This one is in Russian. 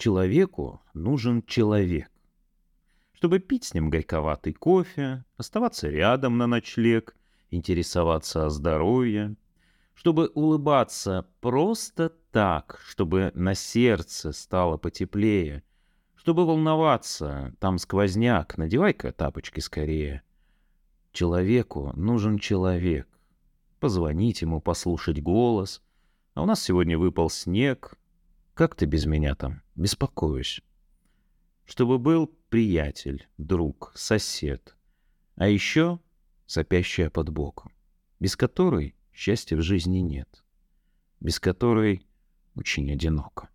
Человеку нужен человек. Чтобы пить с ним горьковатый кофе, оставаться рядом на ночлег, интересоваться о здоровье, чтобы улыбаться просто так, чтобы на сердце стало потеплее, чтобы волноваться, там сквозняк, надевай-ка тапочки скорее. Человеку нужен человек. Позвонить ему, послушать голос. А у нас сегодня выпал снег. Как ты без меня там? Беспокоюсь. Чтобы был приятель, друг, сосед. А еще сопящая под боком, без которой счастья в жизни нет, без которой очень одиноко.